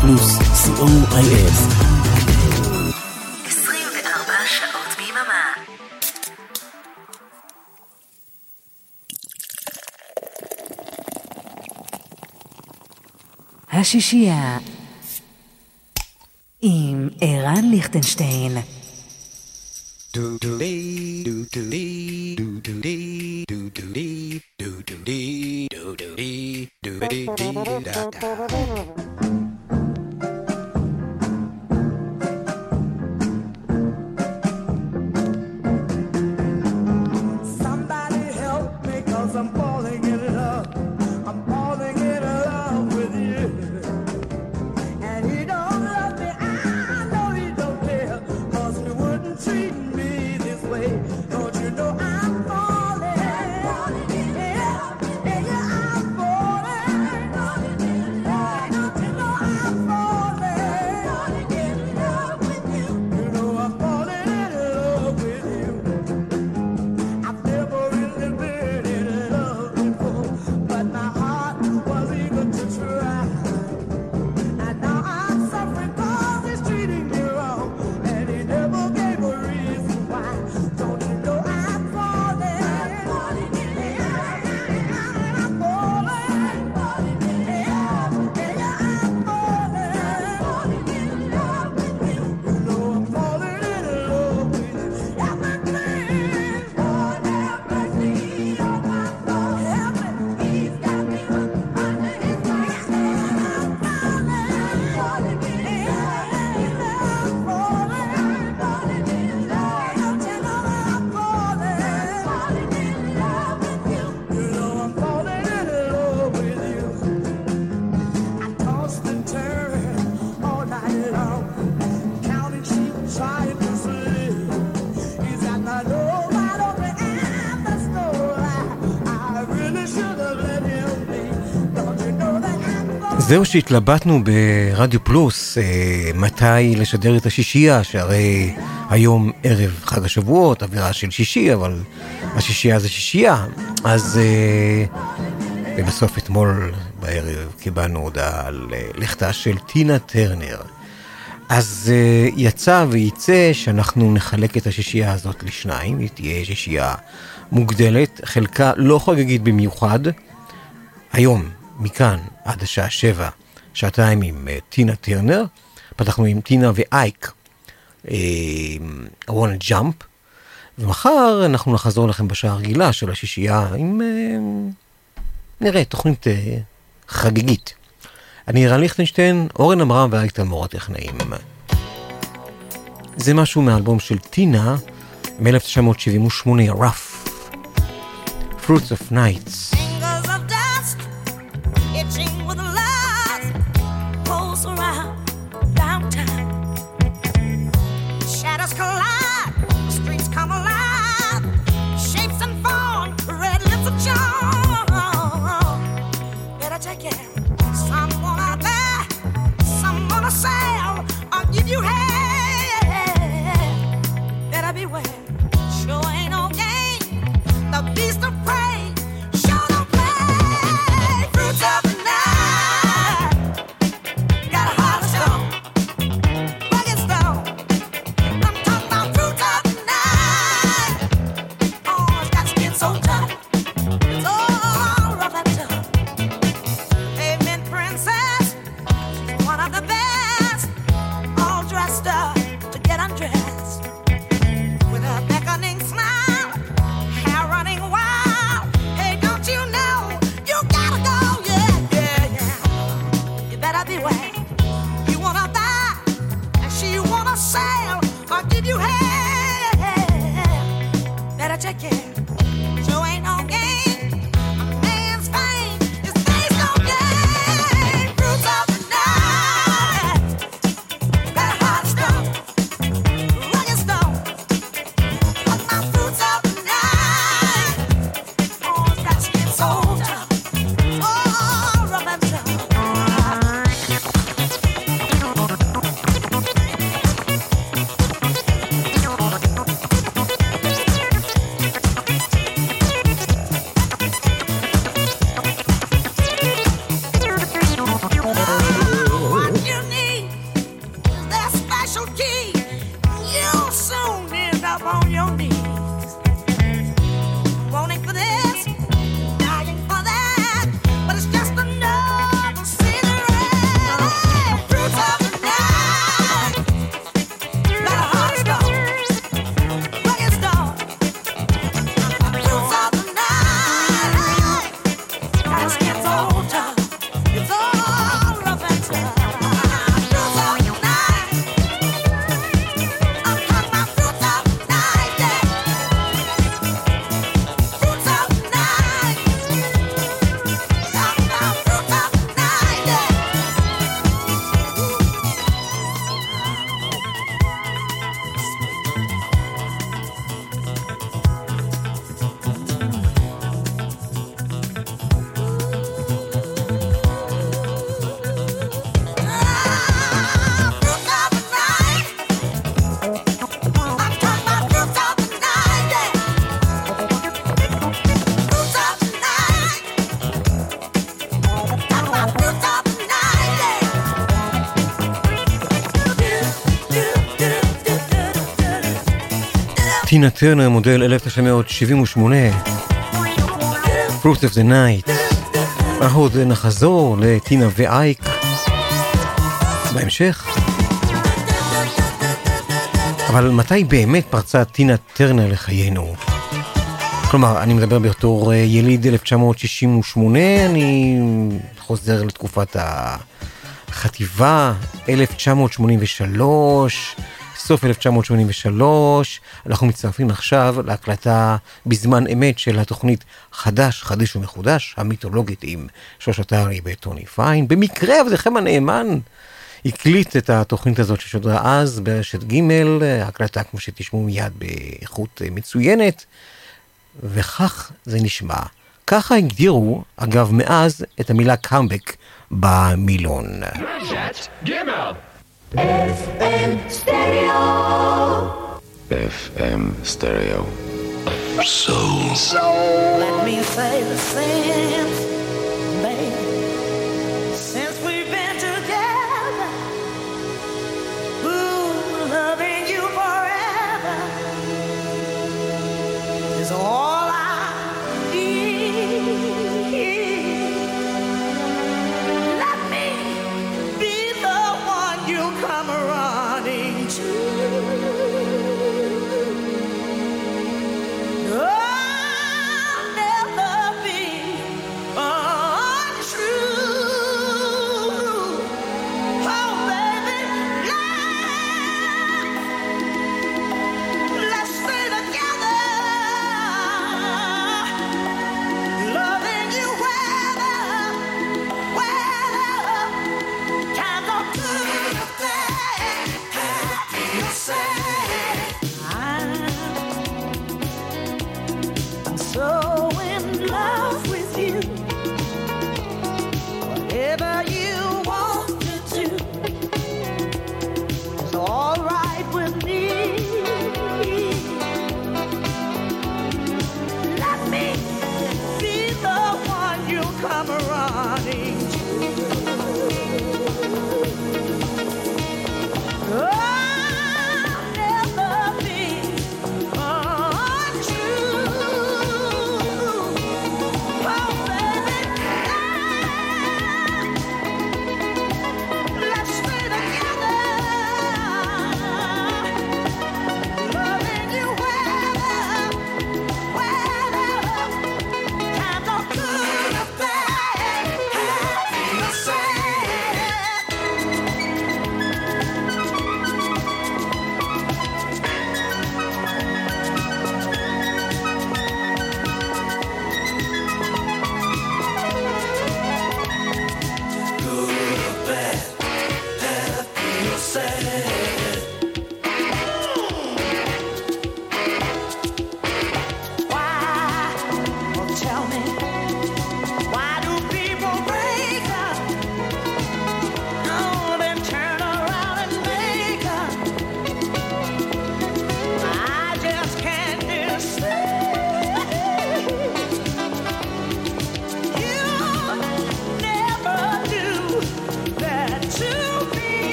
פלוס, co.il 24 שעות ביממה. השישייה עם ערן ליכטנשטיין do do dee do do dee do do dee do do dee do do dee do do dee do dee dee da da זהו שהתלבטנו ברדיו פלוס, אה, מתי לשדר את השישייה, שהרי היום ערב חג השבועות, אווירה של שישי, אבל השישייה זה שישייה. אז אה, בסוף אתמול בערב קיבלנו הודעה על אה, לכתה של טינה טרנר. אז אה, יצא וייצא שאנחנו נחלק את השישייה הזאת לשניים, היא תהיה שישייה מוגדלת, חלקה לא חגגית במיוחד. היום מכאן עד השעה שבע, שעתיים עם אה, טינה טרנר. פתחנו עם טינה ואייק, I want to jump. ומחר אנחנו נחזור לכם בשעה הרגילה של השישייה עם, אה, נראה, תוכנית אה, חגיגית. אני רן ליכטנשטיין, אורן אמרם ואייק תלמור הטכנאים. זה משהו מהאלבום של טינה מ-1978, rough. Fruits of Nights. טינה טרנר, מודל 1978, Fruit of the Night. אנחנו עוד נחזור לטינה ואייק בהמשך. אבל מתי באמת פרצה טינה טרנר לחיינו? כלומר, אני מדבר בתור אה, יליד 1968, אני חוזר לתקופת החטיבה, 1983, סוף 1983, אנחנו מצטרפים עכשיו להקלטה בזמן אמת של התוכנית חדש, חדיש ומחודש, המיתולוגית עם שוש אתרי וטוני פיין. במקרה עבדכם הנאמן הקליט את התוכנית הזאת ששודרה אז ברשת ג', הקלטה כמו שתשמעו מיד באיכות מצוינת, וכך זה נשמע. ככה הגדירו, אגב, מאז את המילה קאמבק במילון. FM stereo. So let me say the same,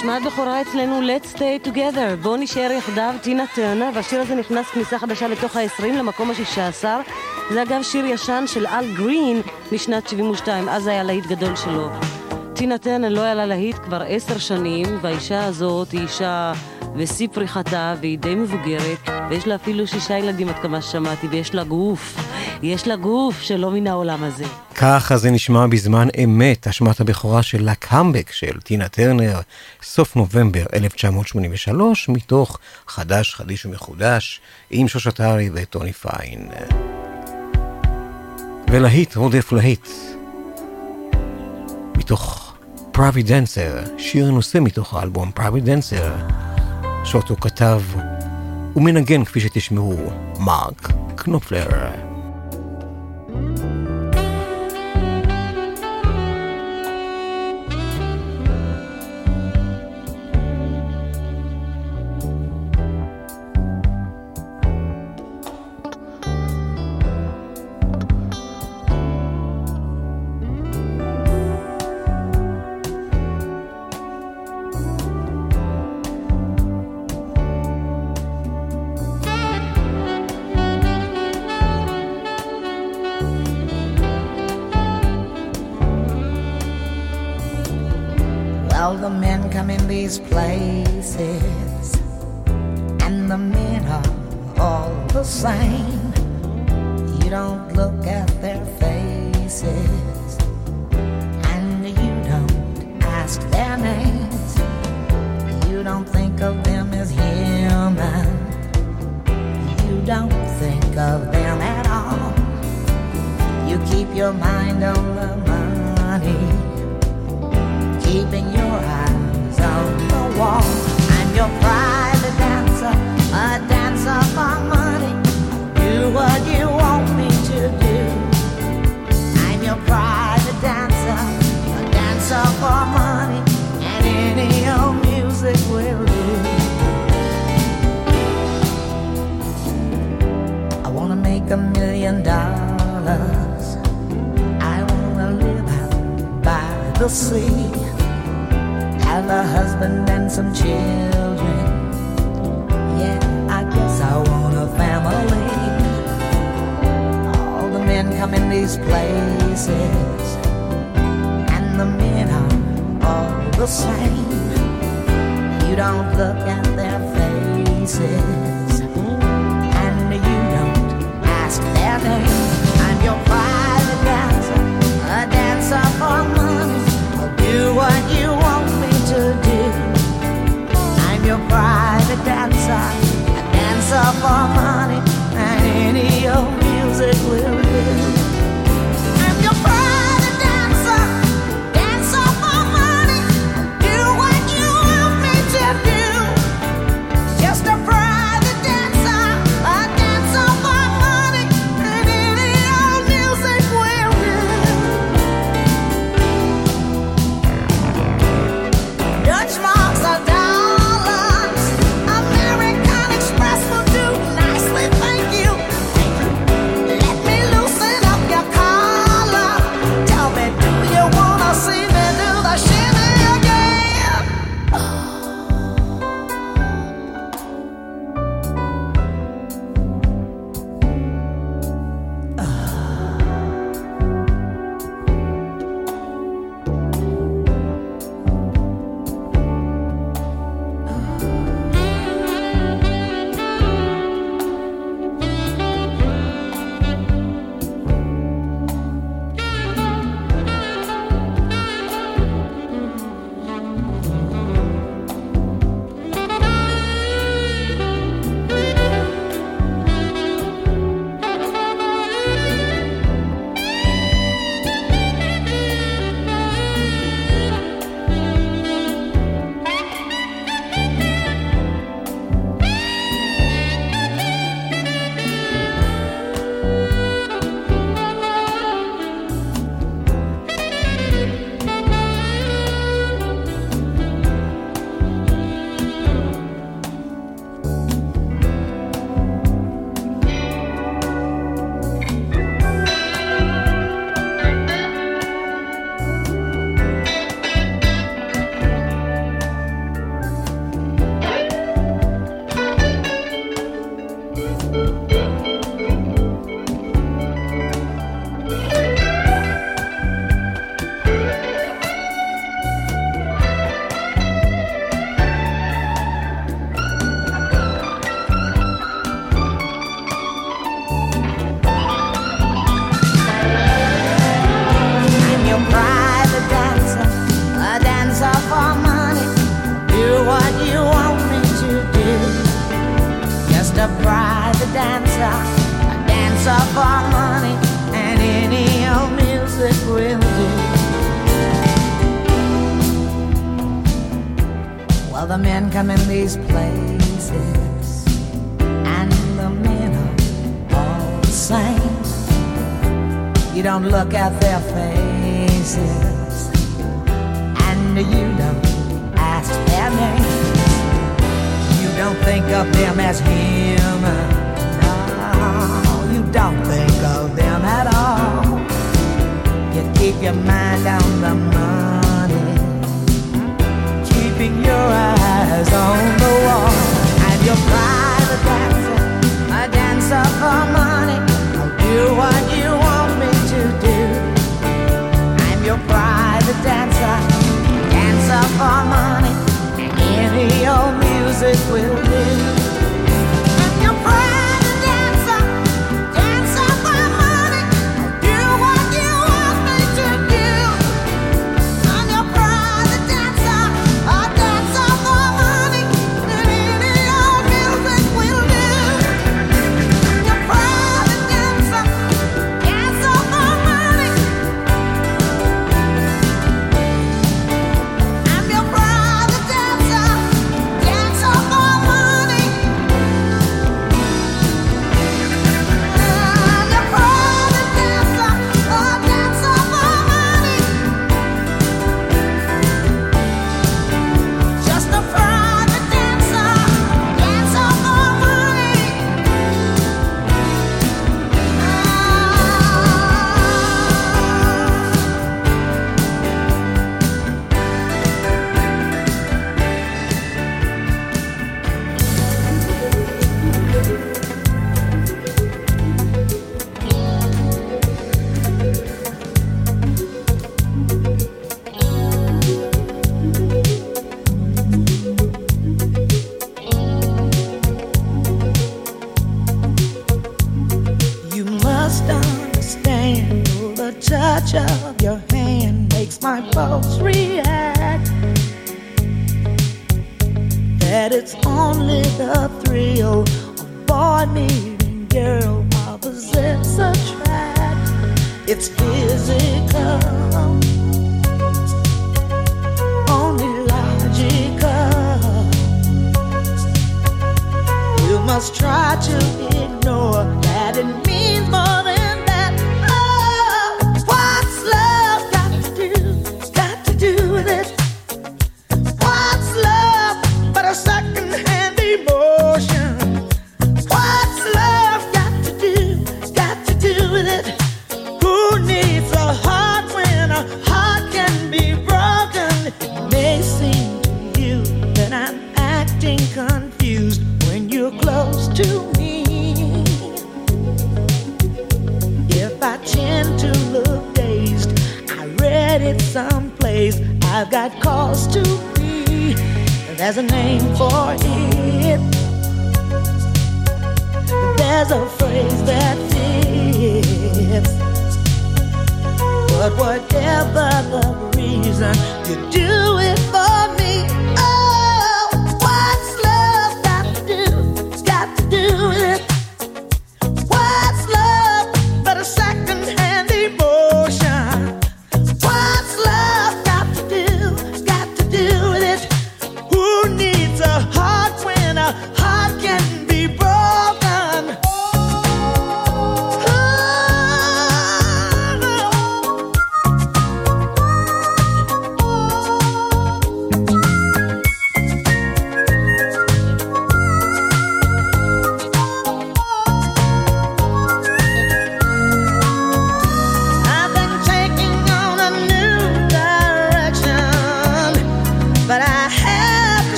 השמעת בכורה אצלנו Let's Stay Together, בואו נשאר יחדיו, טינה טרנר, והשיר הזה נכנס כניסה חדשה לתוך ה-20 למקום ה-16. זה אגב שיר ישן של אל גרין משנת 72, אז היה להיט גדול שלו. טינה טרנר לא היה לה להיט כבר עשר שנים, והאישה הזאת היא אישה בשיא פריחתה, והיא די מבוגרת, ויש לה אפילו שישה ילדים עד כמה ששמעתי, ויש לה גוף. יש לה גוף שלא מן העולם הזה. ככה זה נשמע בזמן אמת, השמעת הבכורה של הקאמבק של טינה טרנר, סוף נובמבר 1983, מתוך חדש, חדיש ומחודש, עם שוש עטרי וטוני פיין. ולהיט רודף להיט, מתוך Private Dancer, שיר נושא מתוך האלבום Private Dancer, שאותו כתב ומנגן כפי שתשמעו, מרק קנופלר.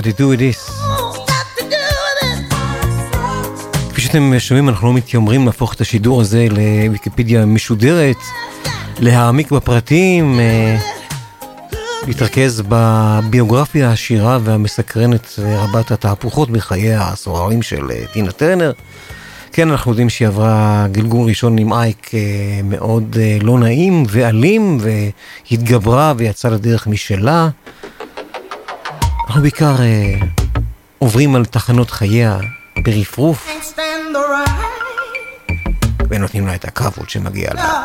Gotta do this. כפי שאתם שומעים, אנחנו לא מתיימרים להפוך את השידור הזה לוויקיפדיה משודרת, להעמיק בפרטים, אה, להתרכז בביוגרפיה העשירה והמסקרנת רבת התהפוכות בחיי הסוערים של אה, טינה טרנר. כן, אנחנו יודעים שהיא עברה גלגול ראשון עם אייק אה, מאוד לא נעים ואלים, והתגברה ויצאה לדרך משלה. אנחנו בעיקר uh, עוברים על תחנות חייה ברפרוף ונותנים לה את הכבוד שמגיע לה.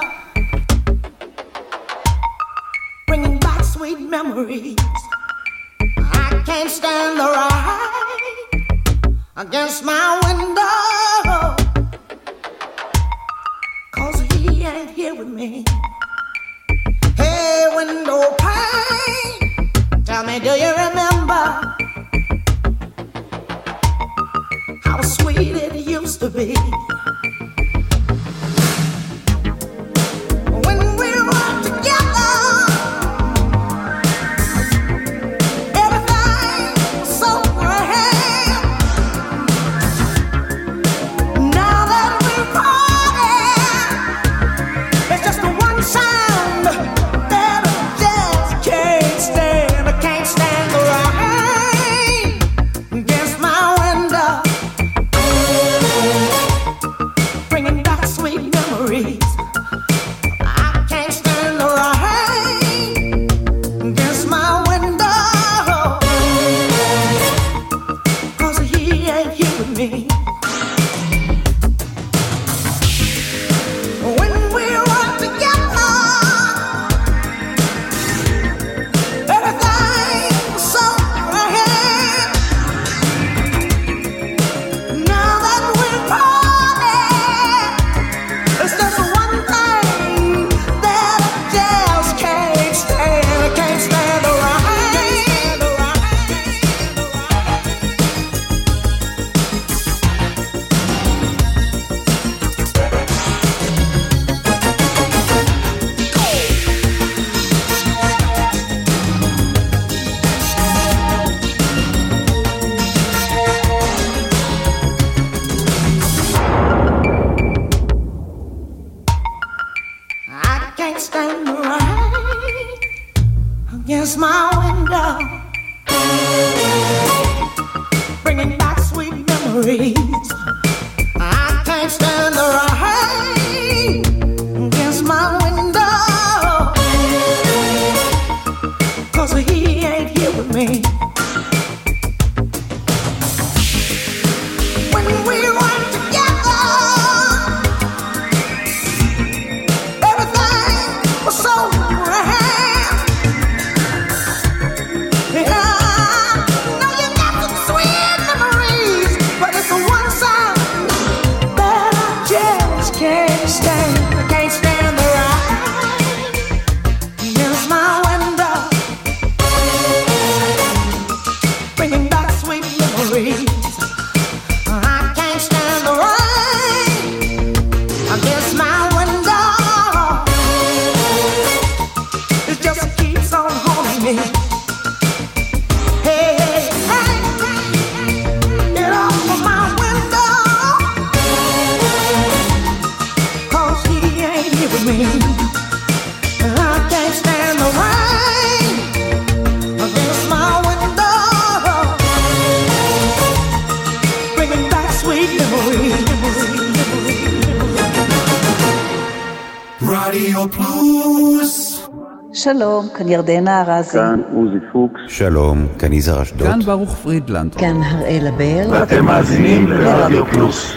ארזי. כאן עוזי פוקס. שלום, כאן יזהר אשדוד. כאן ברוך פרידלנד. כאן הראל אבר. ואתם מאזינים לרדיו פלוס.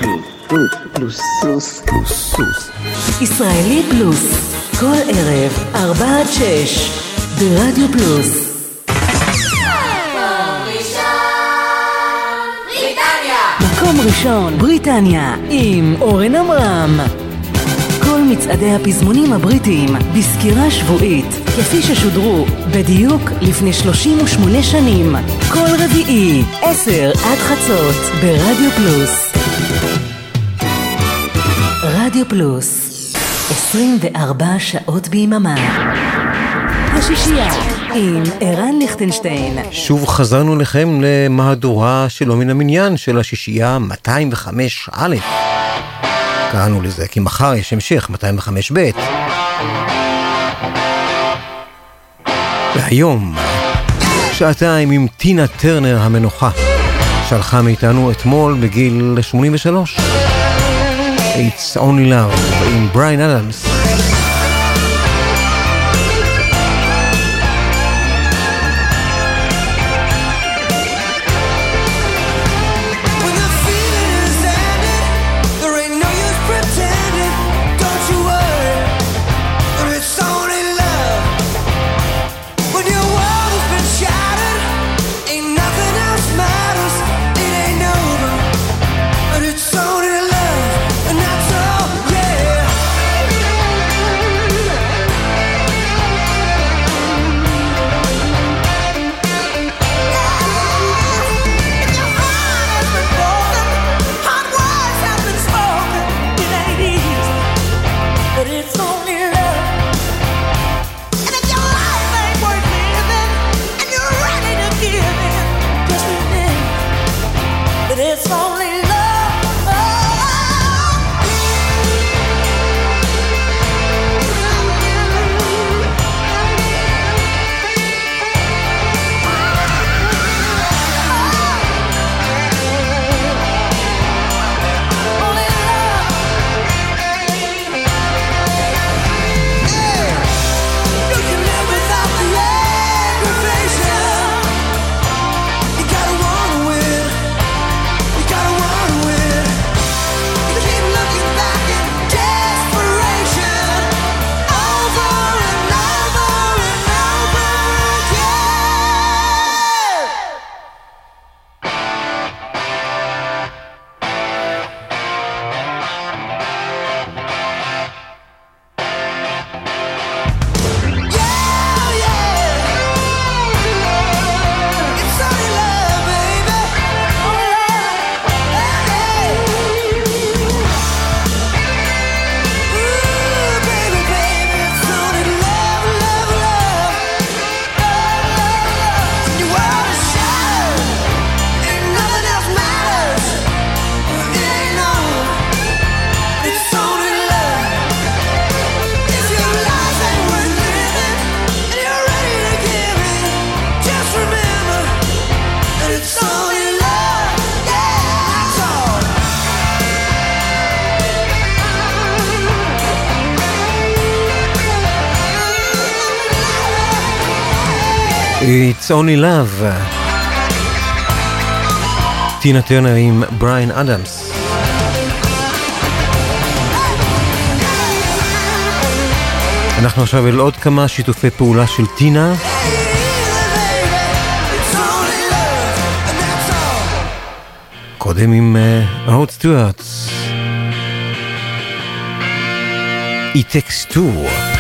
פלוס. פלוס. פלוס. פלוס. פלוס. ישראלי פלוס. כל ערב, ארבע עד שש, ברדיו פלוס. מקום ראשון, בריטניה, עם אורן עמרם. כל מצעדי הפזמונים הבריטיים, בסקירה שבועית, כפי ששודרו בדיוק לפני 38 שנים, כל רביעי, 10 עד חצות, ברדיו פלוס. רדיו פלוס, 24 שעות ביממה. השישייה עם ערן ליכטנשטיין. שוב חזרנו לכם למהדורה שלא מן המניין של השישייה 205 א'. קראנו לזה כי מחר יש המשך 205 ב'. והיום, שעתיים עם טינה טרנר המנוחה, שהלכה מאיתנו אתמול בגיל 83. It's Only Love עם בריין אדלס. It's Only Love. טינה טרנר עם בריין אדמס. אנחנו עכשיו אל עוד כמה שיתופי פעולה של טינה. קודם עם אה, רוד סטוארטס. It takes two.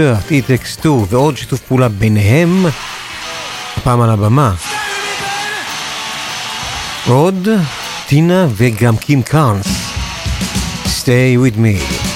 Earth, It Takes 2 ועוד שיתוף פעולה ביניהם, הפעם על הבמה. רוד, טינה וגם קים קארנס. Stay with me.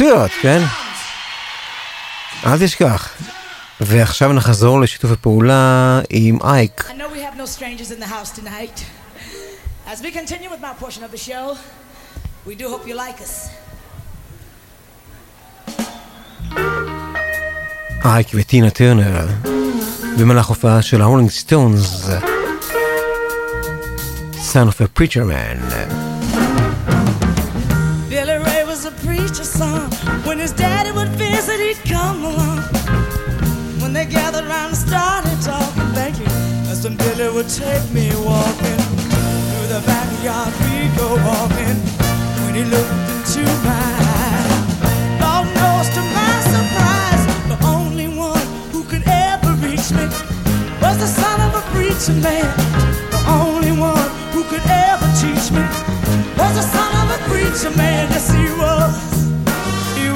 שטויות, כן? אל תשכח. ועכשיו נחזור לשיתוף הפעולה עם אייק. As we continue with my portion of the show, we do hope you like us. אייק וטינה טרנר במהלך הופעה של הרולינג סטונס, son of a preacher man. When his daddy would visit, he'd come along. When they gathered around and started talking, thank you. Mr. Billy would take me walking. Through the backyard, We'd go walking. When he looked into my eyes, Lord knows to my surprise, the only one who could ever reach me was the son of a preacher man. The only one who could ever teach me was the son of a preacher man. Yes, he was.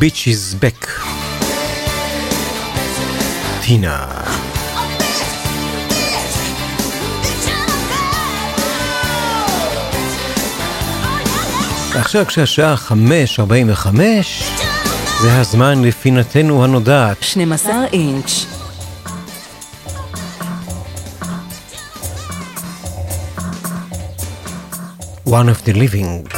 Bitch is Back. טינה. עכשיו כשהשעה 5.45 זה הזמן לפינתנו הנודעת. 12 אינץ'. One of the Living.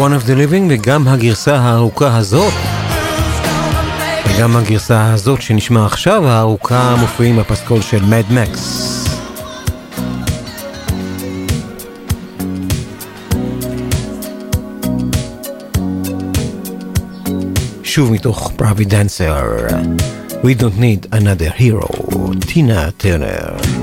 One of the Living וגם הגרסה הארוכה הזאת. וגם הגרסה הזאת שנשמע עכשיו, הארוכה מופיעים בפסקול של מד מקס. שוב מתוך פראבי דנסר, We Don't Need Another Hero, טינה טרנר.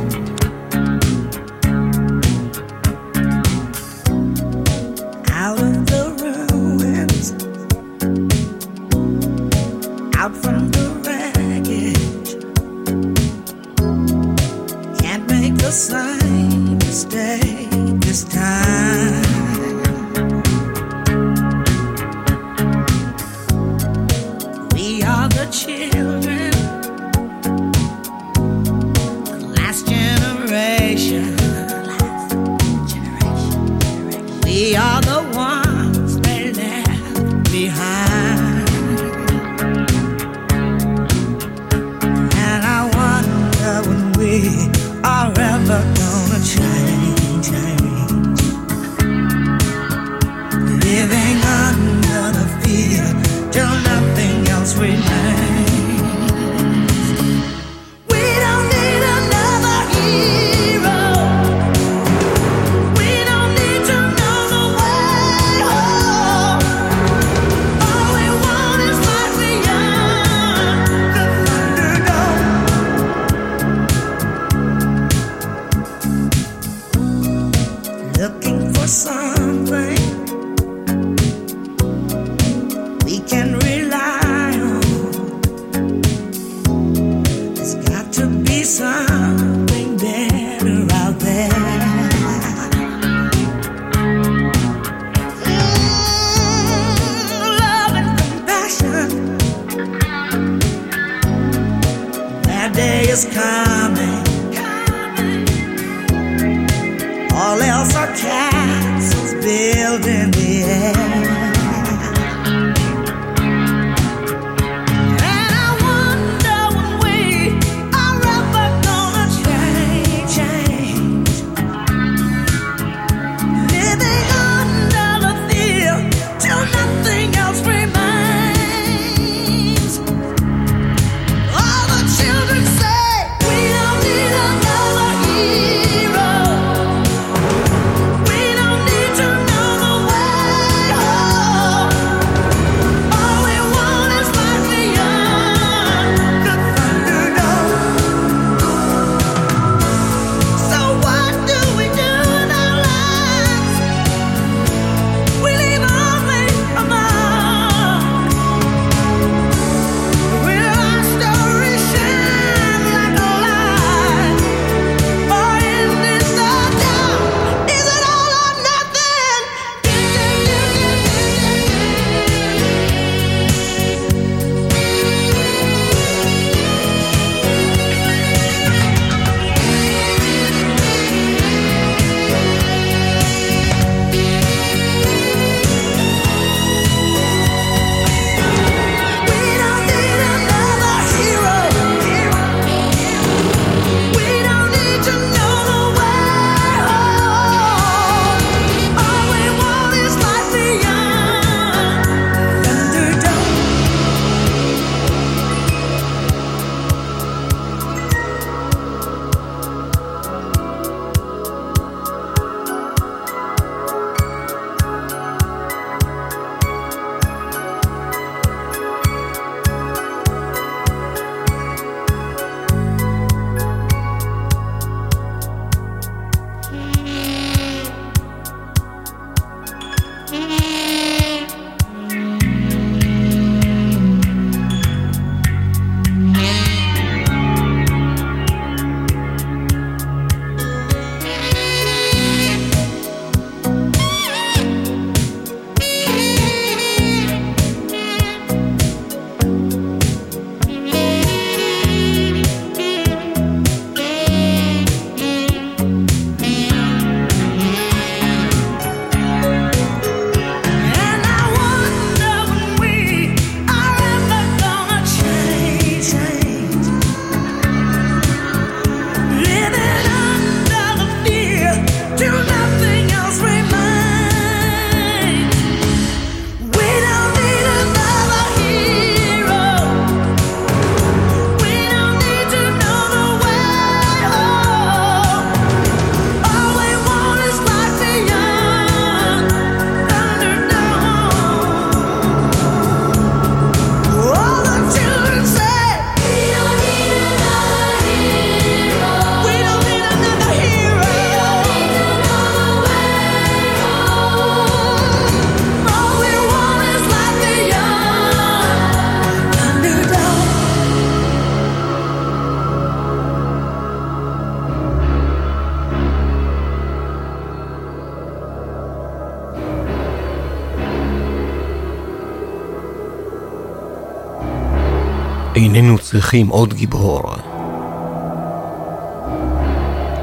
איננו צריכים עוד גיבור.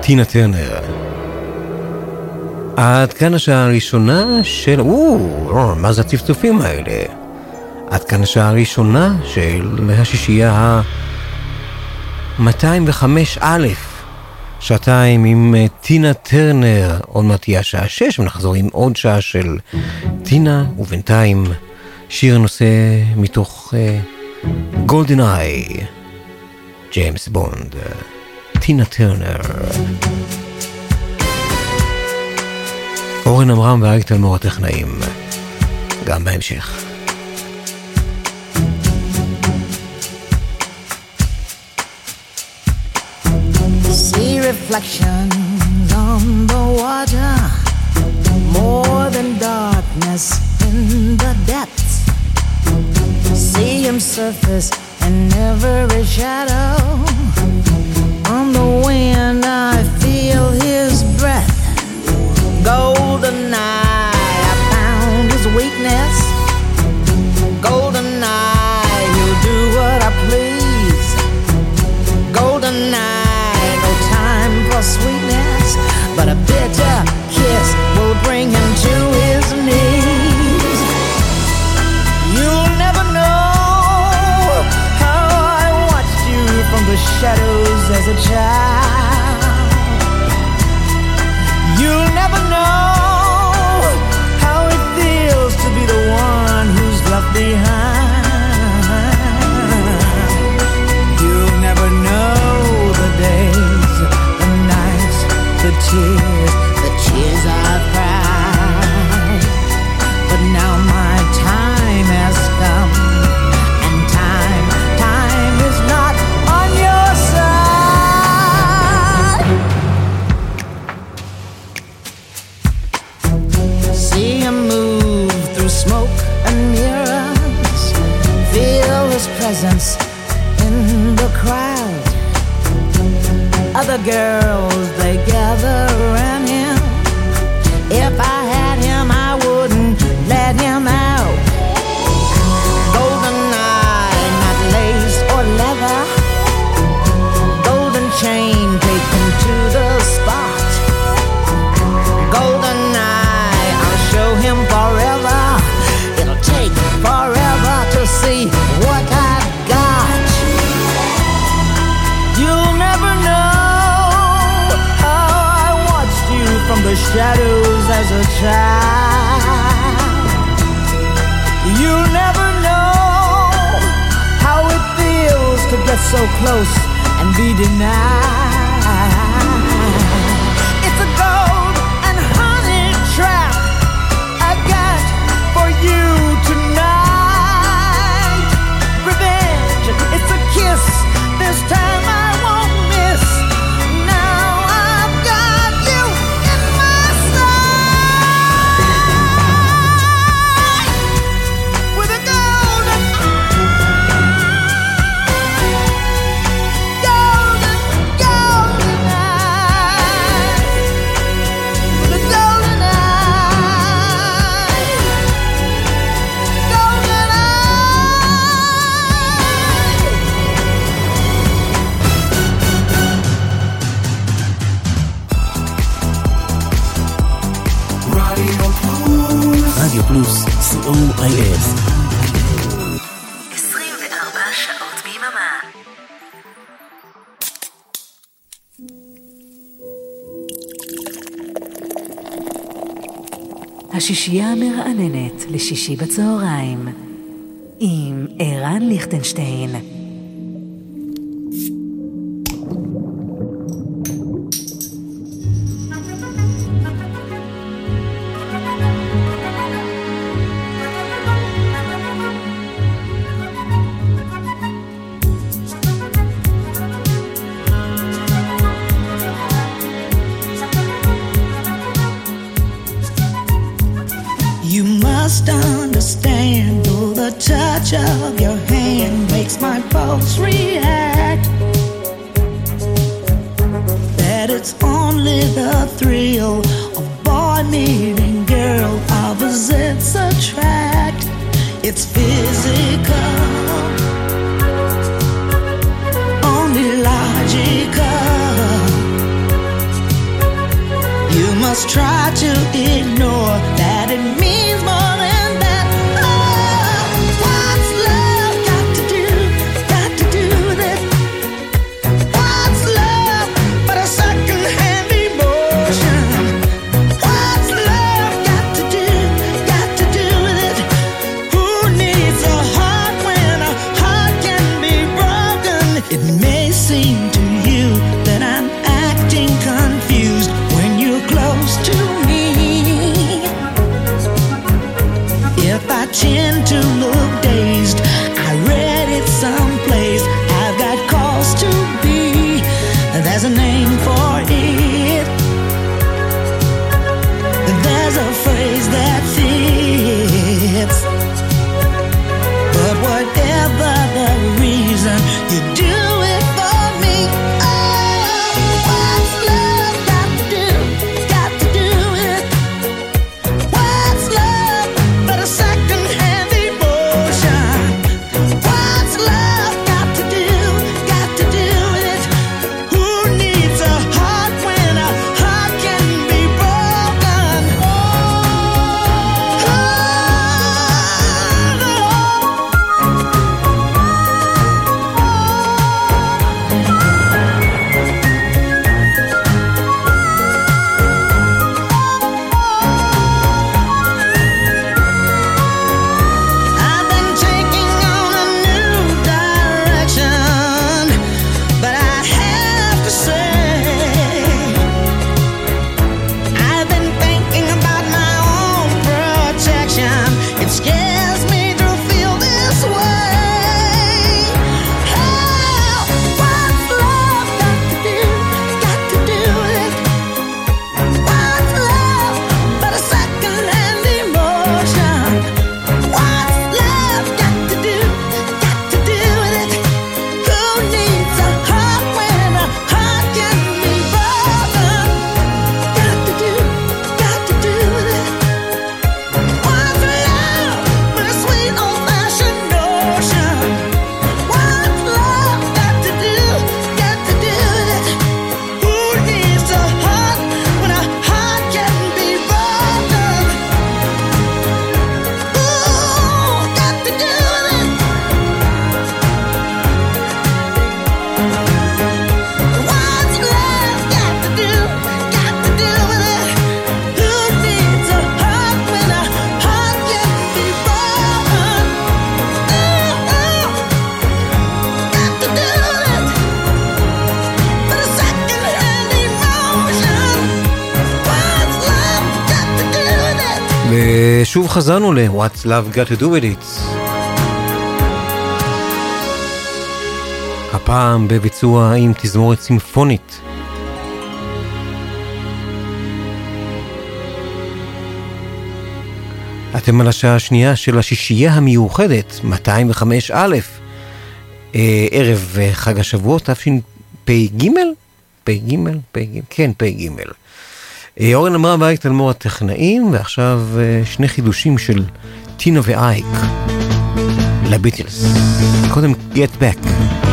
טינה טרנר. עד כאן השעה הראשונה של... או, מה זה הצפצופים האלה? עד כאן השעה הראשונה של השישייה ה-205 א', שעתיים עם אה, טינה טרנר, עוד מעט תהיה השעה 6 ונחזור עם עוד שעה של טינה, ובינתיים שיר הנושא מתוך גולדן איי, ג'יימס בונד, טינה טרנר. אורן עמרם ואריק תלמור הטכנאים, גם בהמשך. See reflections on the water, more than darkness in the depths. See him surface in every shadow. On the wind, I feel his breath. Golden eye, I found his weakness. Golden eye, he'll do what I please. Golden eye, no time for sweetness, but a bitter kiss will bring him shadows as a child. You'll never know how it feels to be the one who's left behind. Other girls, they gather child. You'll never know how it feels to get so close and be denied. רדיו פלוס, co.il. 24 שעות ביממה. השישייה המרעננת לשישי בצהריים עם ערן ליכטנשטיין. שוב חזרנו ל-What's Love Got to Do With It. הפעם בביצוע עם תזמורת סימפונית. אתם על השעה השנייה של השישייה המיוחדת, 205א, אה, ערב חג השבועות, תשפ"ג? פ"ג? פ"ג? כן, פ"ג. אה, אורן אמרה ואייק תלמור הטכנאים, ועכשיו אה, שני חידושים של טינה ואייק לביטלס. קודם Get Back.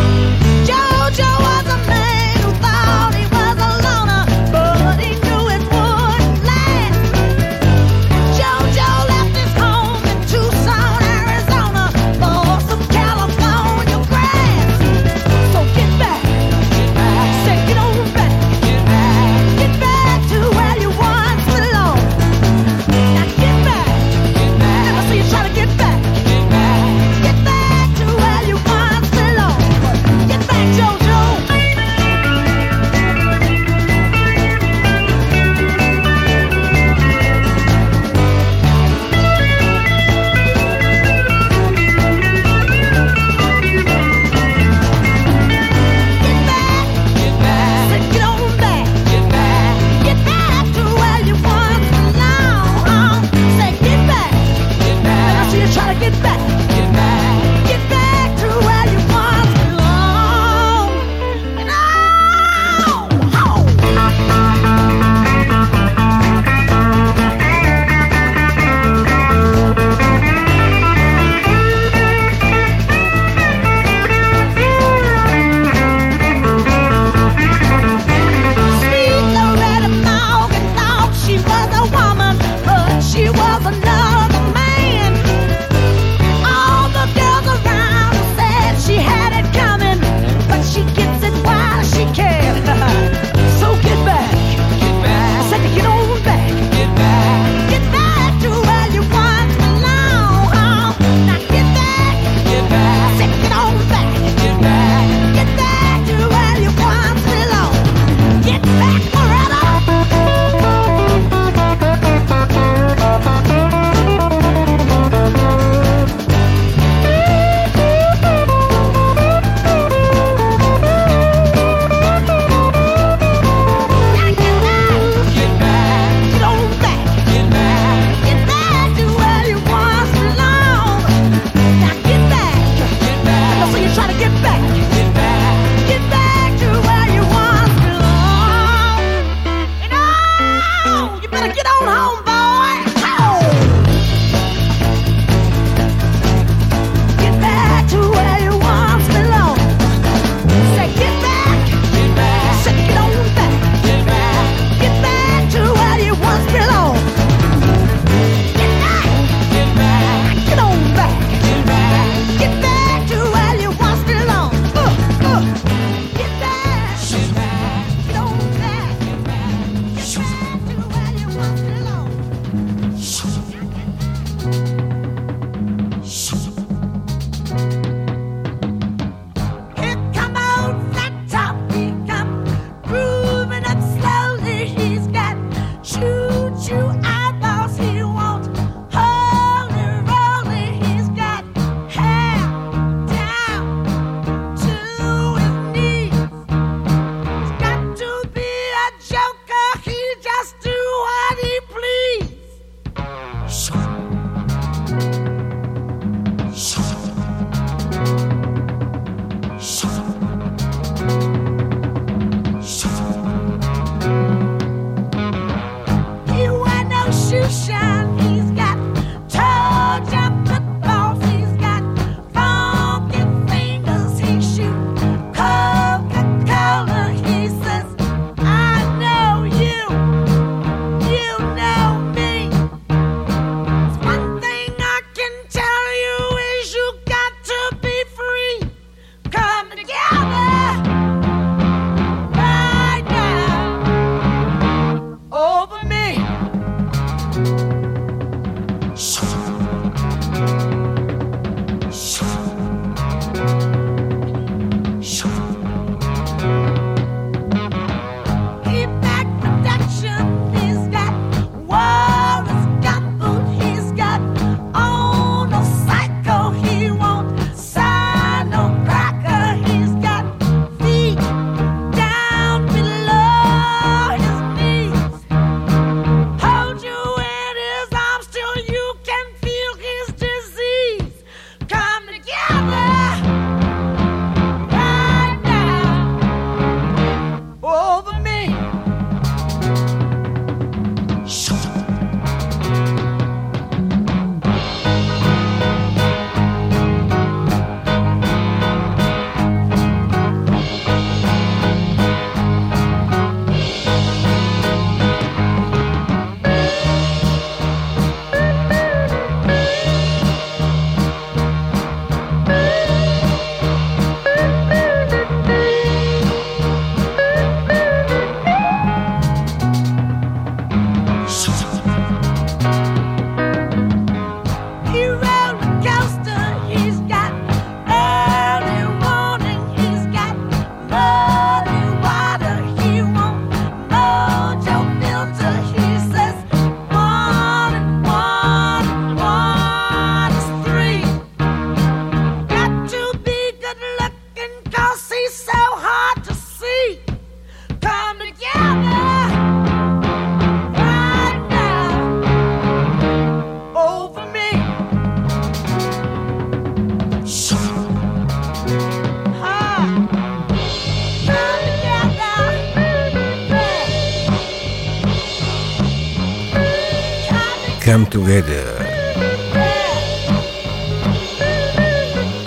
Come Together.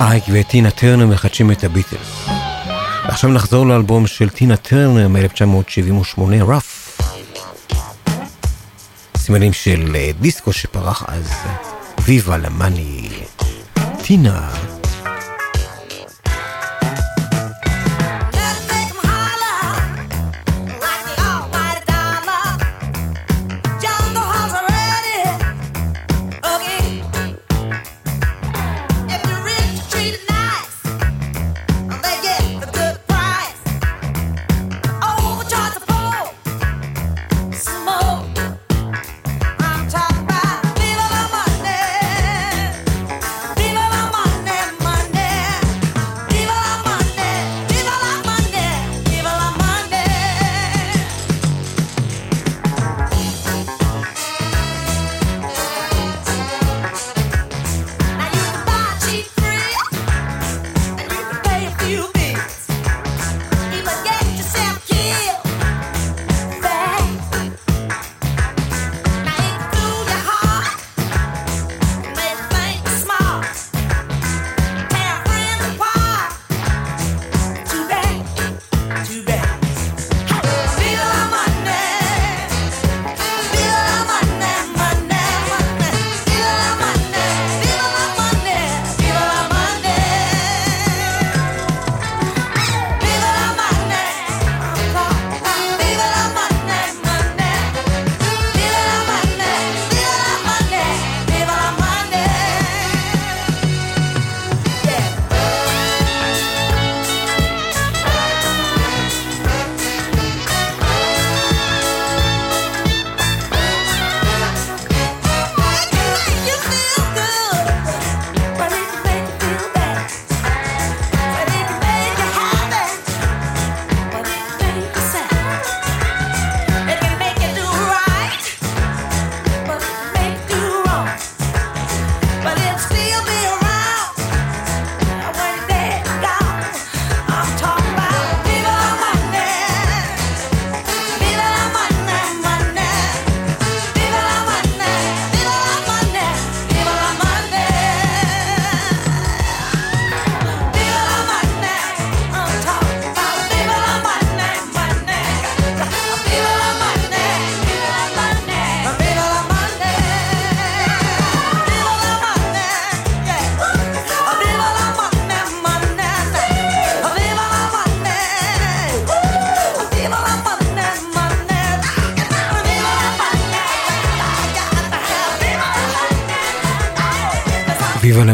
אייק וטינה טרנר מחדשים את הביטלס. ועכשיו נחזור לאלבום של טינה טרנר מ-1978, רף. סימנים של אה, דיסקו שפרח אז. ויבה למאני. טינה.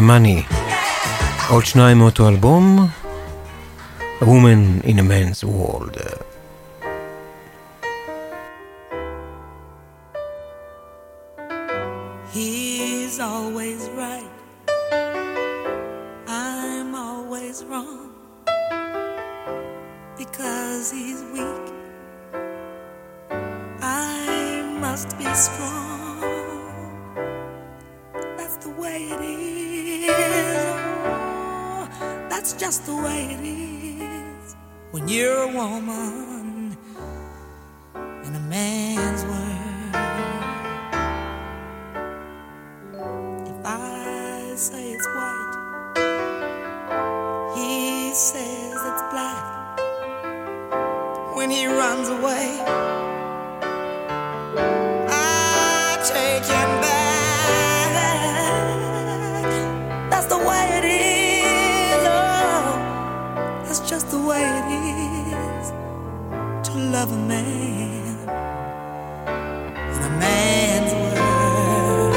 ויבה למאני. עוד שניים מאותו אלבום, A Woman in a Man's World. He's always right. I'm always wrong. Because he's weak, I must be strong. That's the way it is. That's just the way it is. When you're a woman in a man's world. If I say it's white, he says it's black. When he runs away, of a man in a man's world.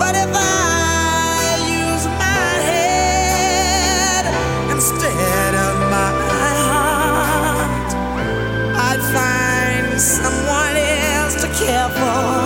But if I use my head instead of my heart, I'd find someone else to care for.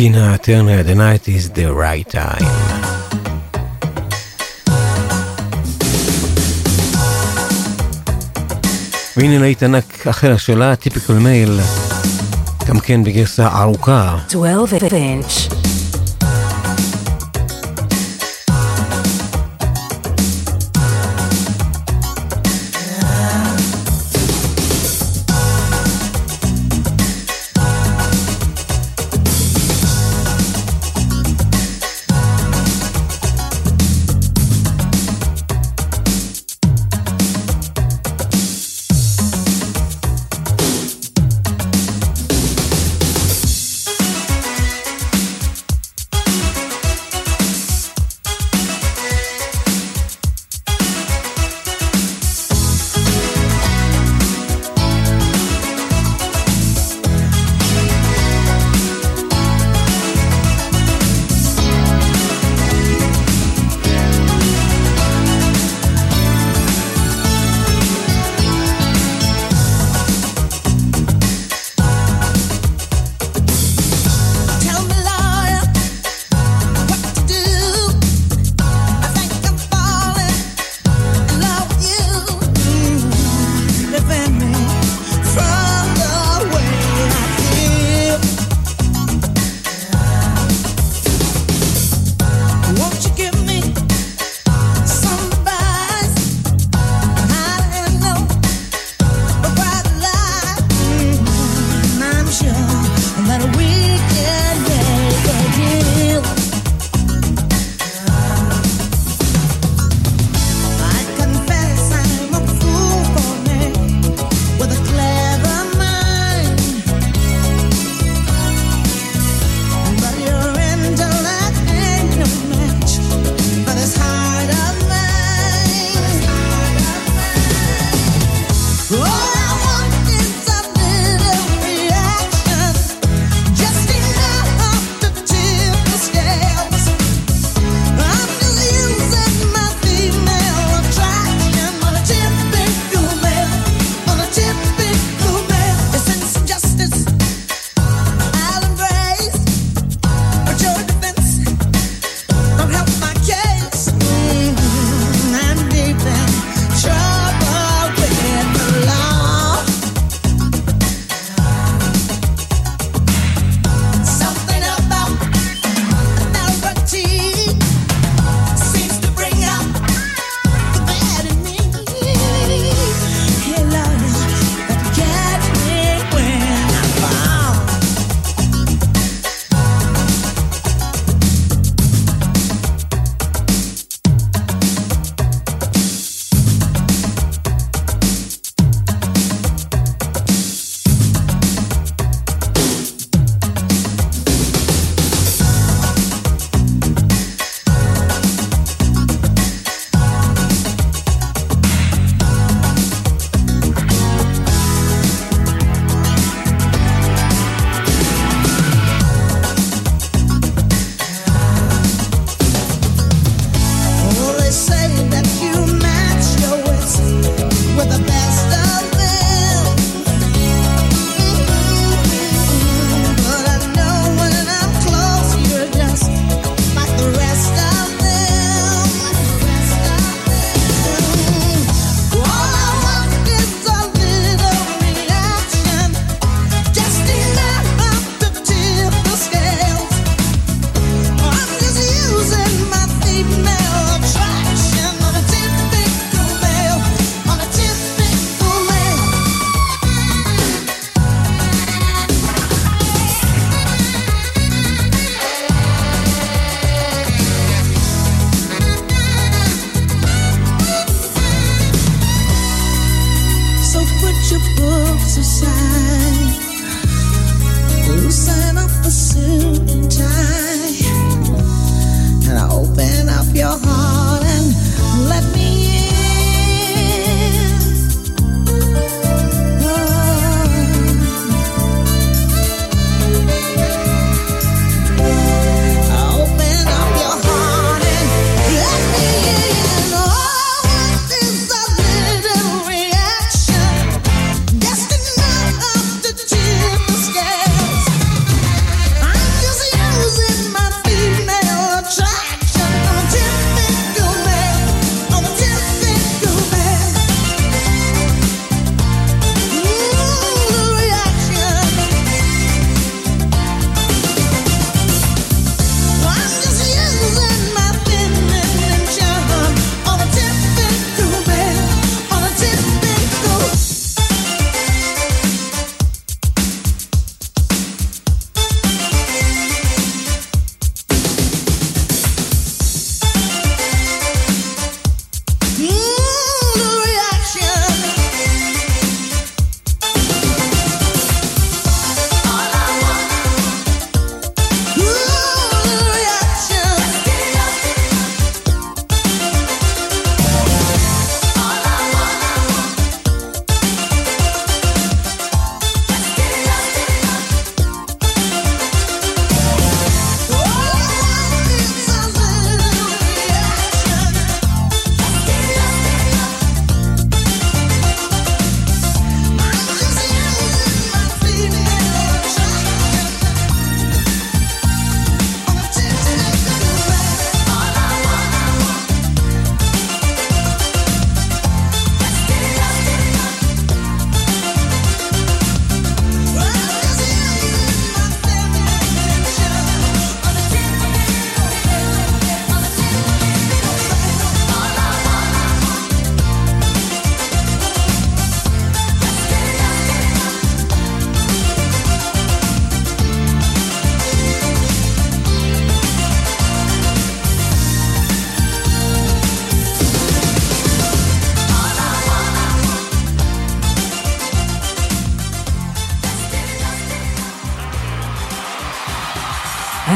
טינה טרנר, The Night is the Right Time. והנה להיט ענק אחר שלה, טיפיקל מייל, גם כן בגרסה ארוכה. 12 inch.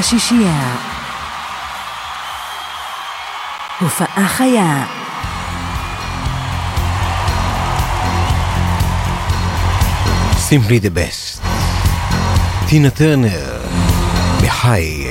השישייה. הופעה חיה. Simply the best. טינה טרנר, בחי.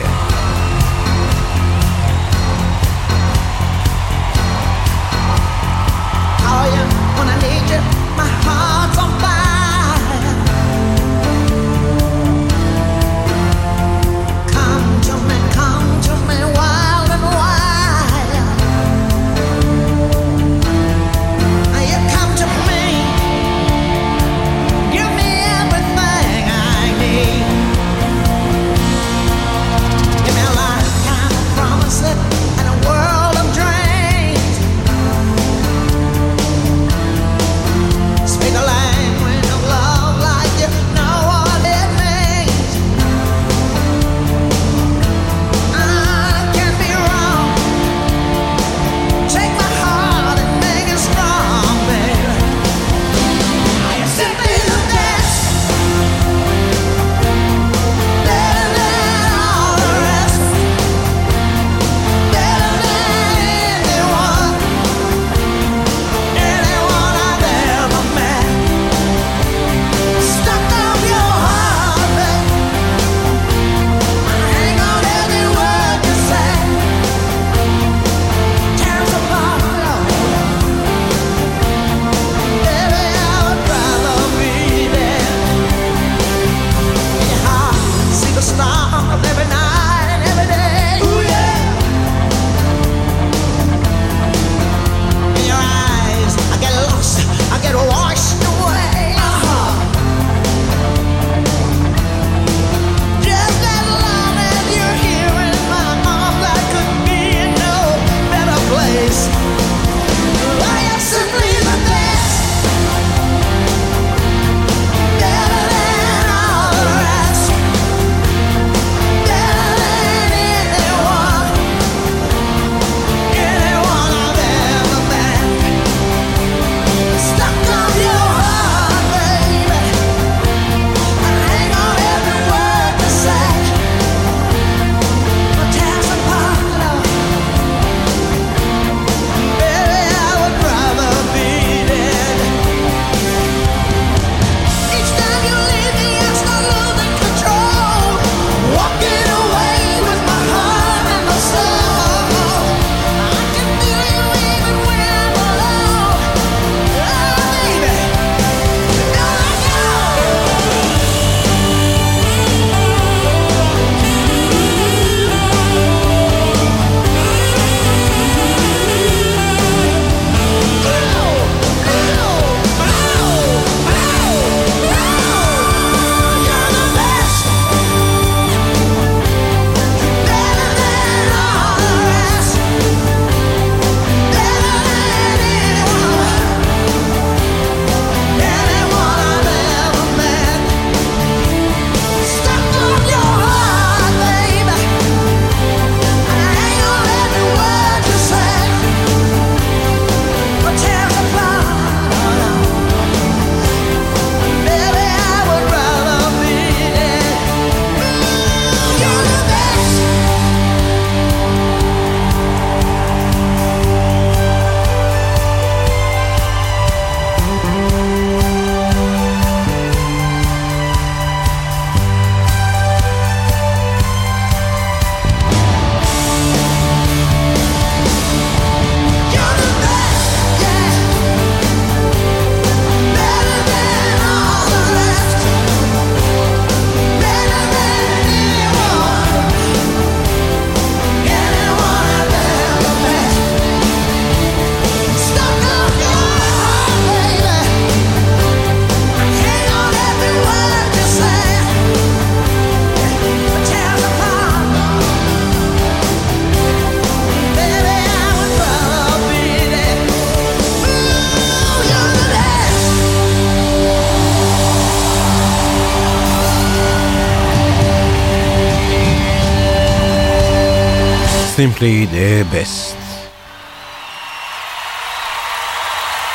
simply the best.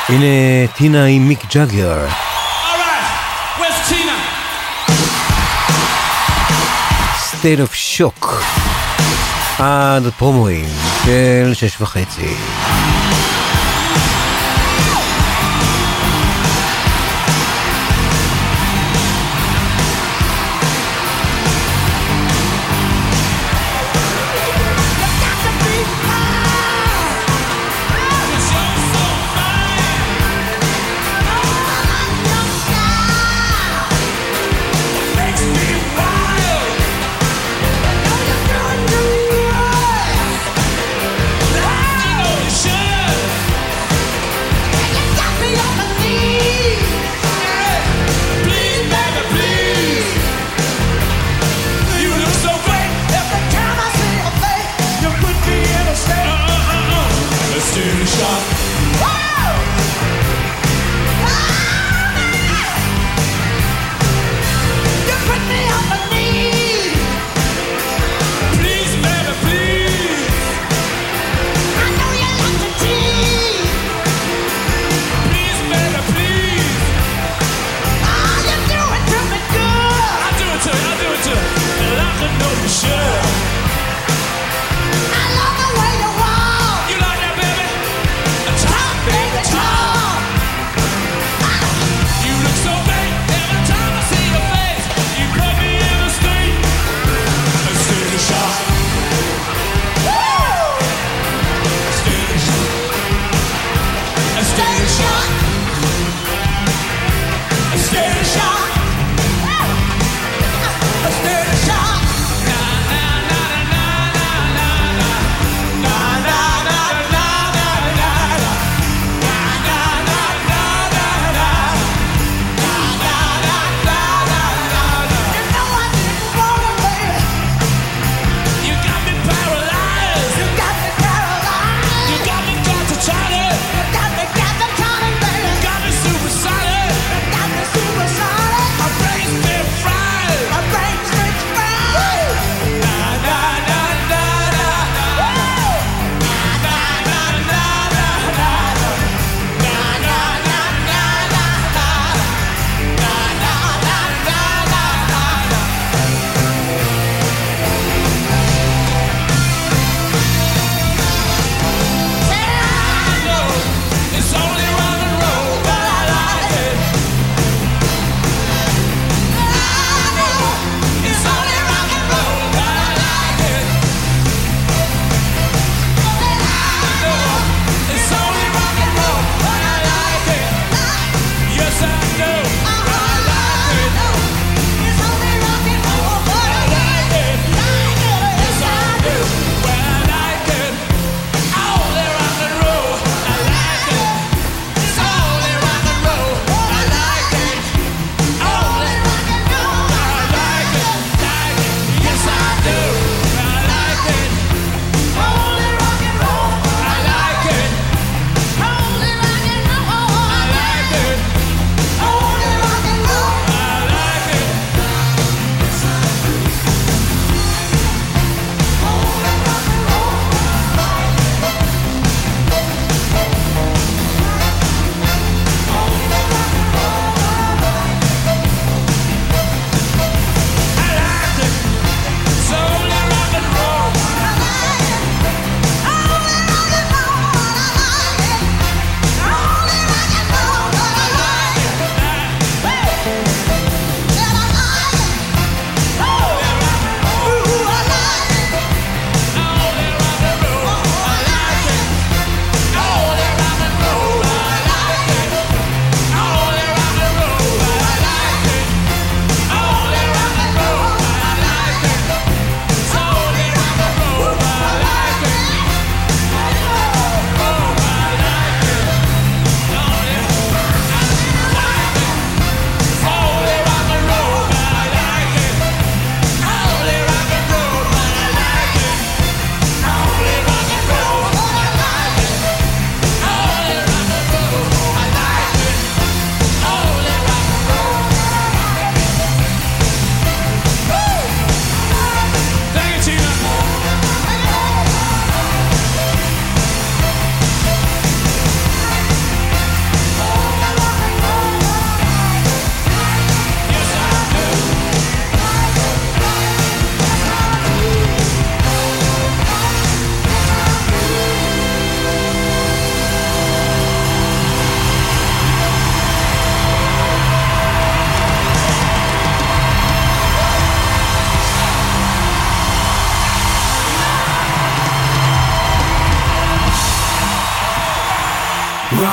הנה טינה עם מיק ג'אגר. State of Shock עד הפרומואים של שש וחצי.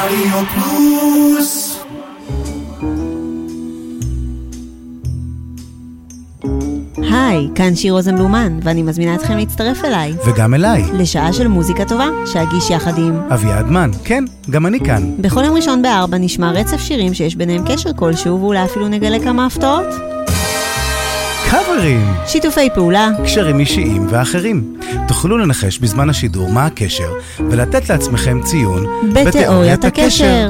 רדיו פלוס היי, כאן שיר רוזנבלומן, ואני מזמינה אתכם להצטרף אליי. וגם אליי. לשעה של מוזיקה טובה, שאגיש יחד עם... אביעד מן, כן, גם אני כאן. בכל יום ראשון בארבע נשמע רצף שירים שיש ביניהם קשר כלשהו, ואולי אפילו נגלה כמה הפתעות. קאברים! שיתופי פעולה. קשרים אישיים ואחרים. תוכלו לנחש בזמן השידור מה הקשר, ולתת לעצמכם ציון בתיאוריית הקשר.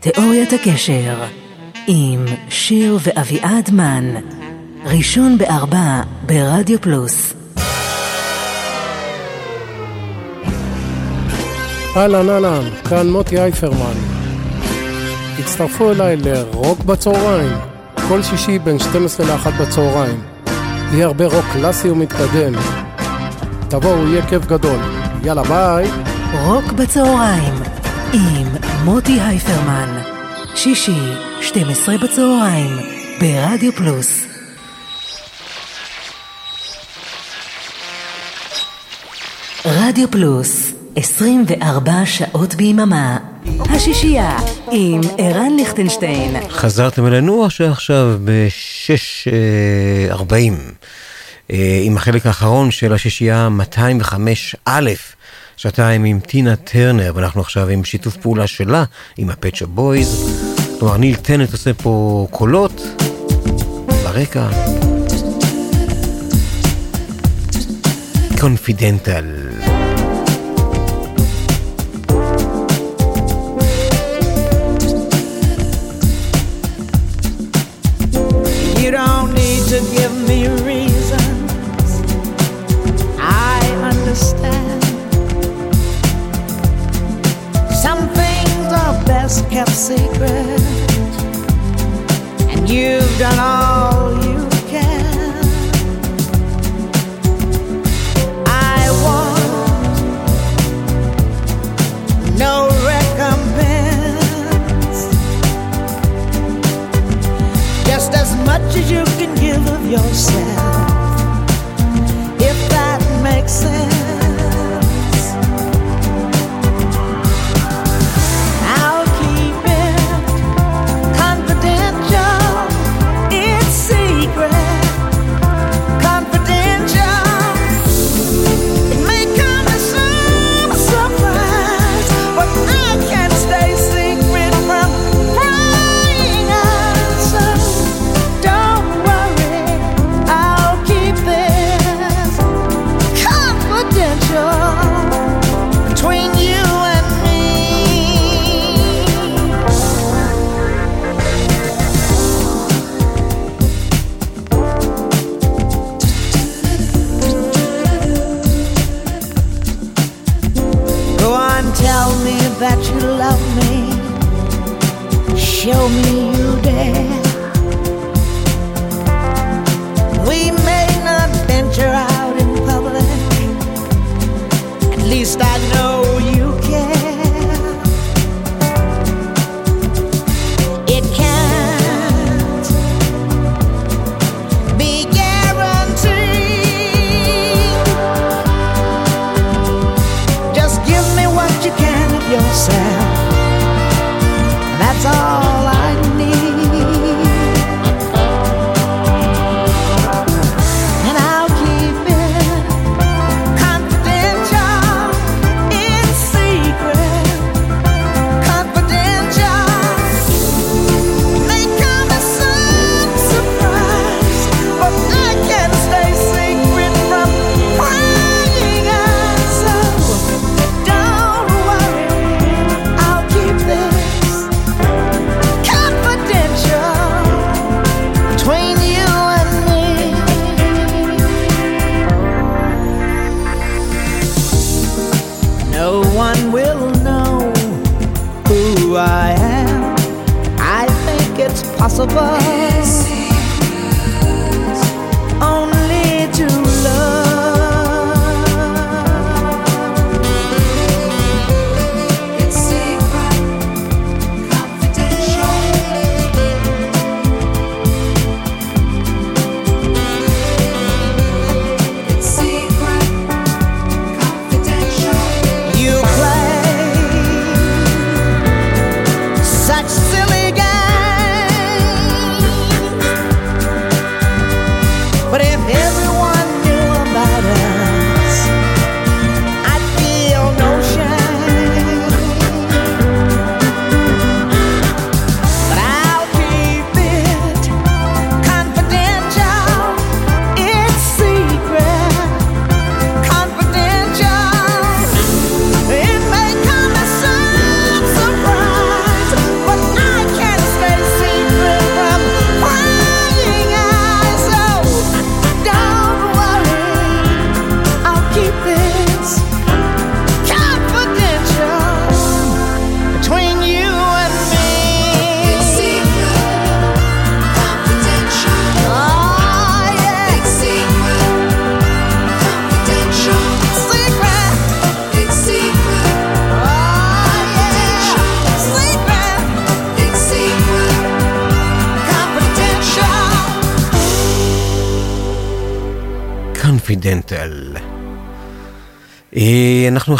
תיאוריית הקשר עם שיר ואביעד מן ראשון בארבע ברדיו פלוס אהלן אהלן, כאן מוטי אייפרמן. הצטרפו אליי לרוק בצהריים, כל שישי בין 12 ל-1 בצהריים. יהיה הרבה רוק קלאסי ומתקדם. תבואו, יהיה כיף גדול. יאללה ביי. רוק בצהריים עם מוטי הייפרמן שישי 12 בצהריים ברדיו פלוס רדיו פלוס 24 שעות ביממה השישייה עם ערן ליכטנשטיין חזרתם אלינו עכשיו עכשיו ב-6.40 עם החלק האחרון של השישייה 205 א', שעתיים עם טינה טרנר, ואנחנו עכשיו עם שיתוף פעולה שלה עם הפט שופ בויז. כלומר, ניל טננט עושה פה קולות ברקע. Confidential. Secret. And you've done all you can. I want no recompense. Just as much as you can give of yourself. If that makes sense.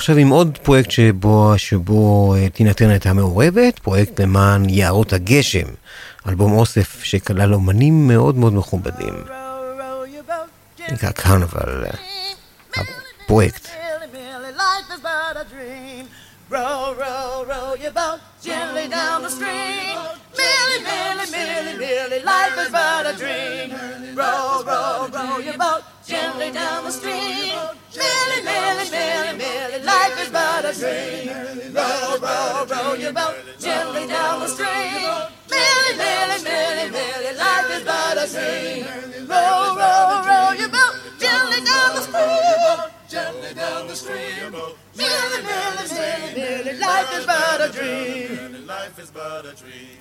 עכשיו עם עוד פרויקט שבו, שבו אה, תינתן הייתה מעורבת, פרויקט למען יערות הגשם, אלבום אוסף שכלל אומנים מאוד מאוד מכובדים. נקרא קרנבל, Merely, merely, merely, merely, life is but a dream. Life is but a dream.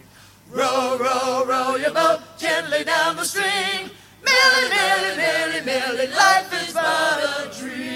Row, row, row your boat gently down the stream. Merely, merely, merely, merely, life is but a dream.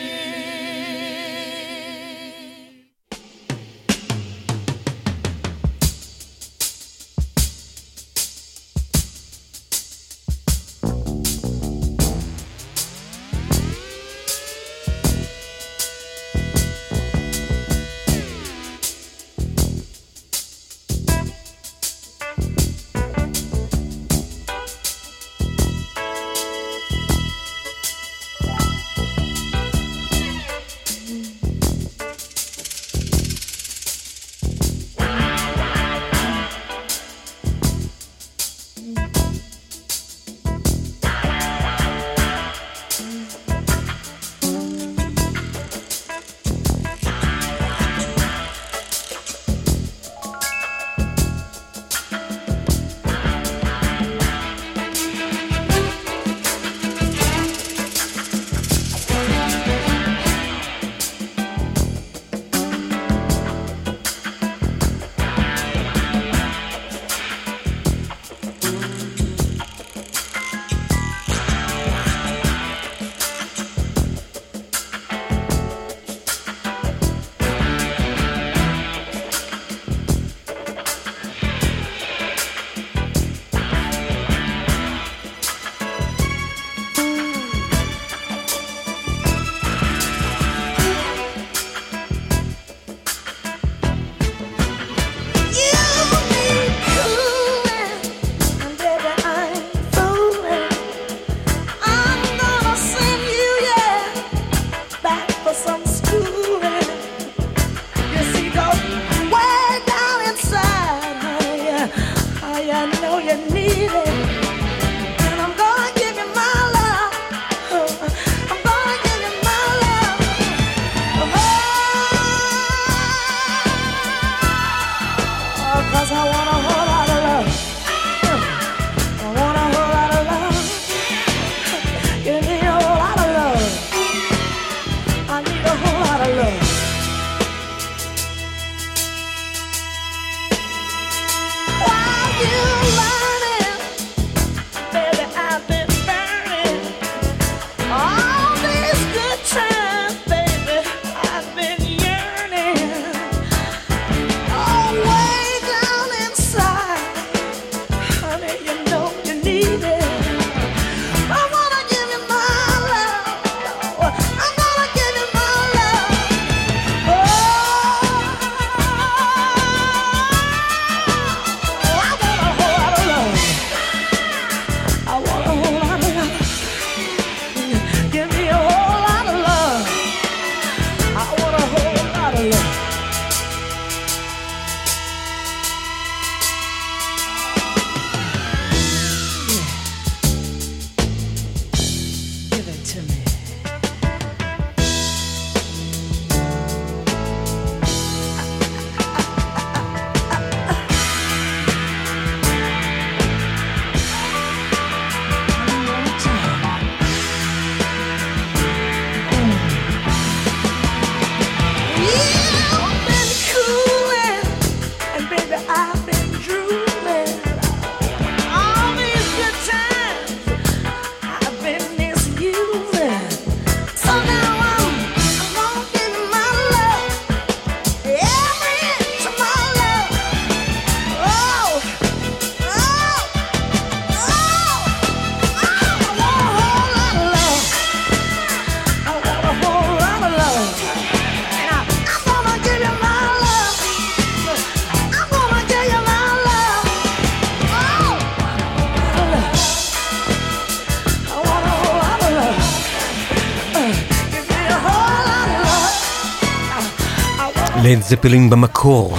זפלין במקור,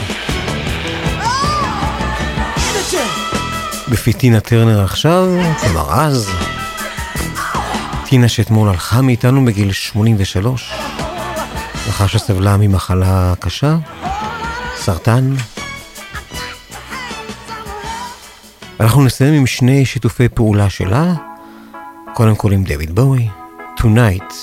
בפי טינה טרנר עכשיו, כלומר אז. טינה שאתמול הלכה מאיתנו בגיל 83, לאחר שסבלה ממחלה קשה, סרטן. אנחנו נסיים עם שני שיתופי פעולה שלה, קודם כל עם דויד בואי, Tonight.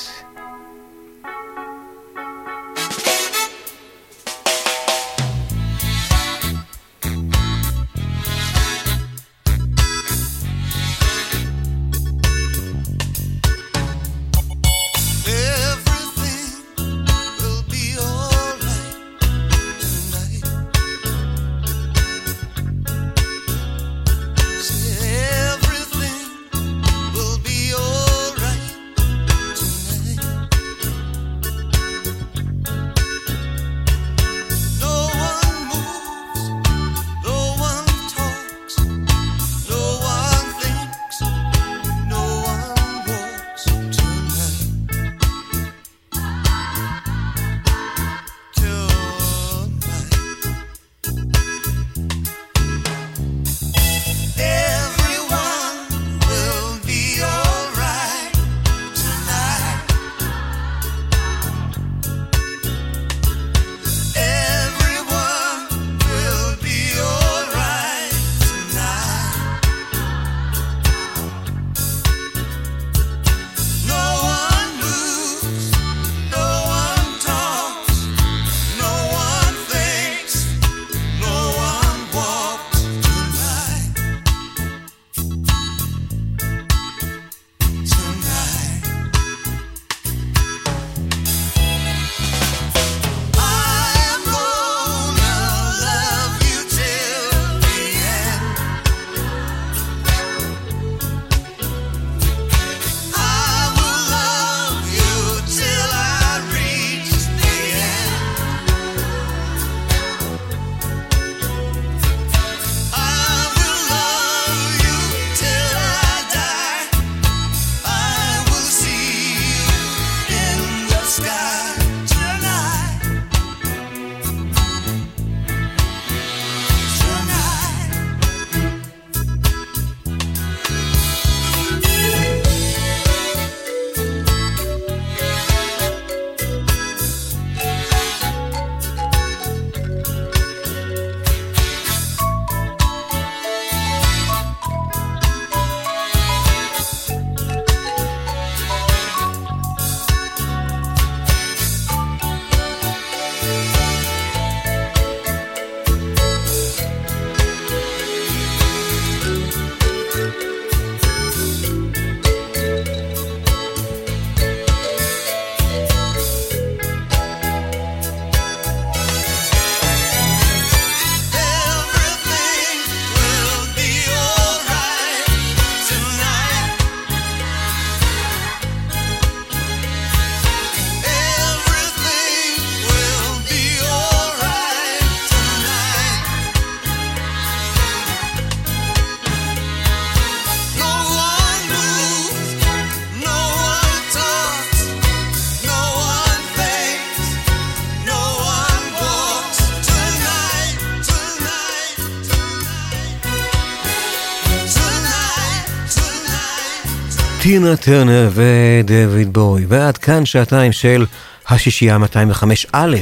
טינה טרנר ודויד בוי, ועד כאן שעתיים של השישייה 205 א',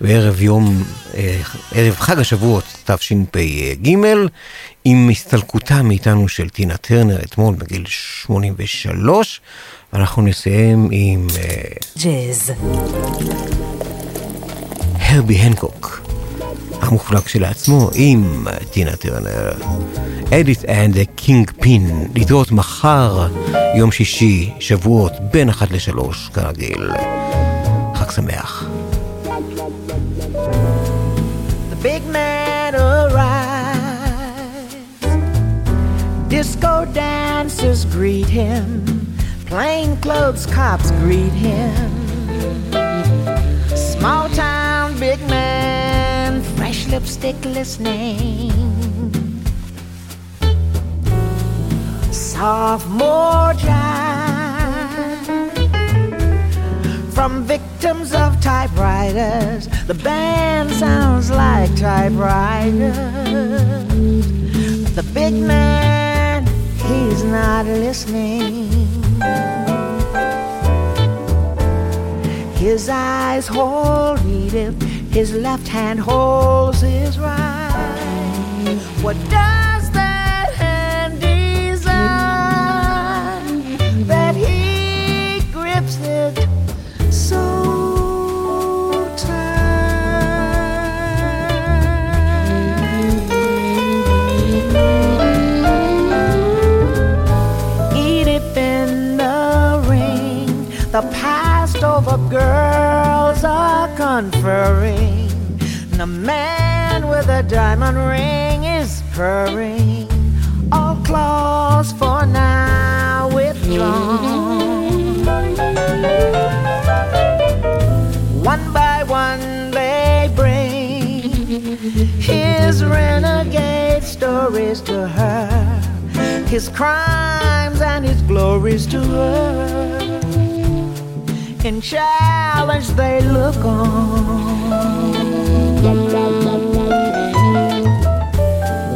בערב יום, אה, ערב חג השבועות תשפ"ג, עם הסתלקותה מאיתנו של טינה טרנר אתמול בגיל 83. אנחנו נסיים עם אה, ג'אז. הרבי הנקוק, המופלג שלעצמו עם טינה טרנר. Edith and the Kingpin, להתראות מחר, יום שישי, שבועות, בין אחת לשלוש, כרגיל. חג שמח. Big man arrives. Disco dancers greet him. Plainclothes cops greet him. Small fresh lipstick listening. Sophomore jive from victims of typewriters. The band sounds like typewriters. The big man, he's not listening. His eyes hold Edith, his left hand holds his right. What does that hand desire? that he grips it so tight? Edith in the ring, the past over conferring. The man with a diamond ring is purring. All claws for now withdrawn. One by one they bring his renegade stories to her, his crimes and his glories to her. In challenge they look on.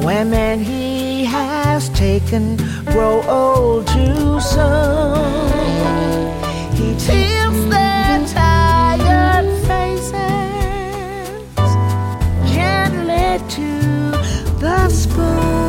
Women he has taken grow old too soon. He tilts their tired faces gently to the Edith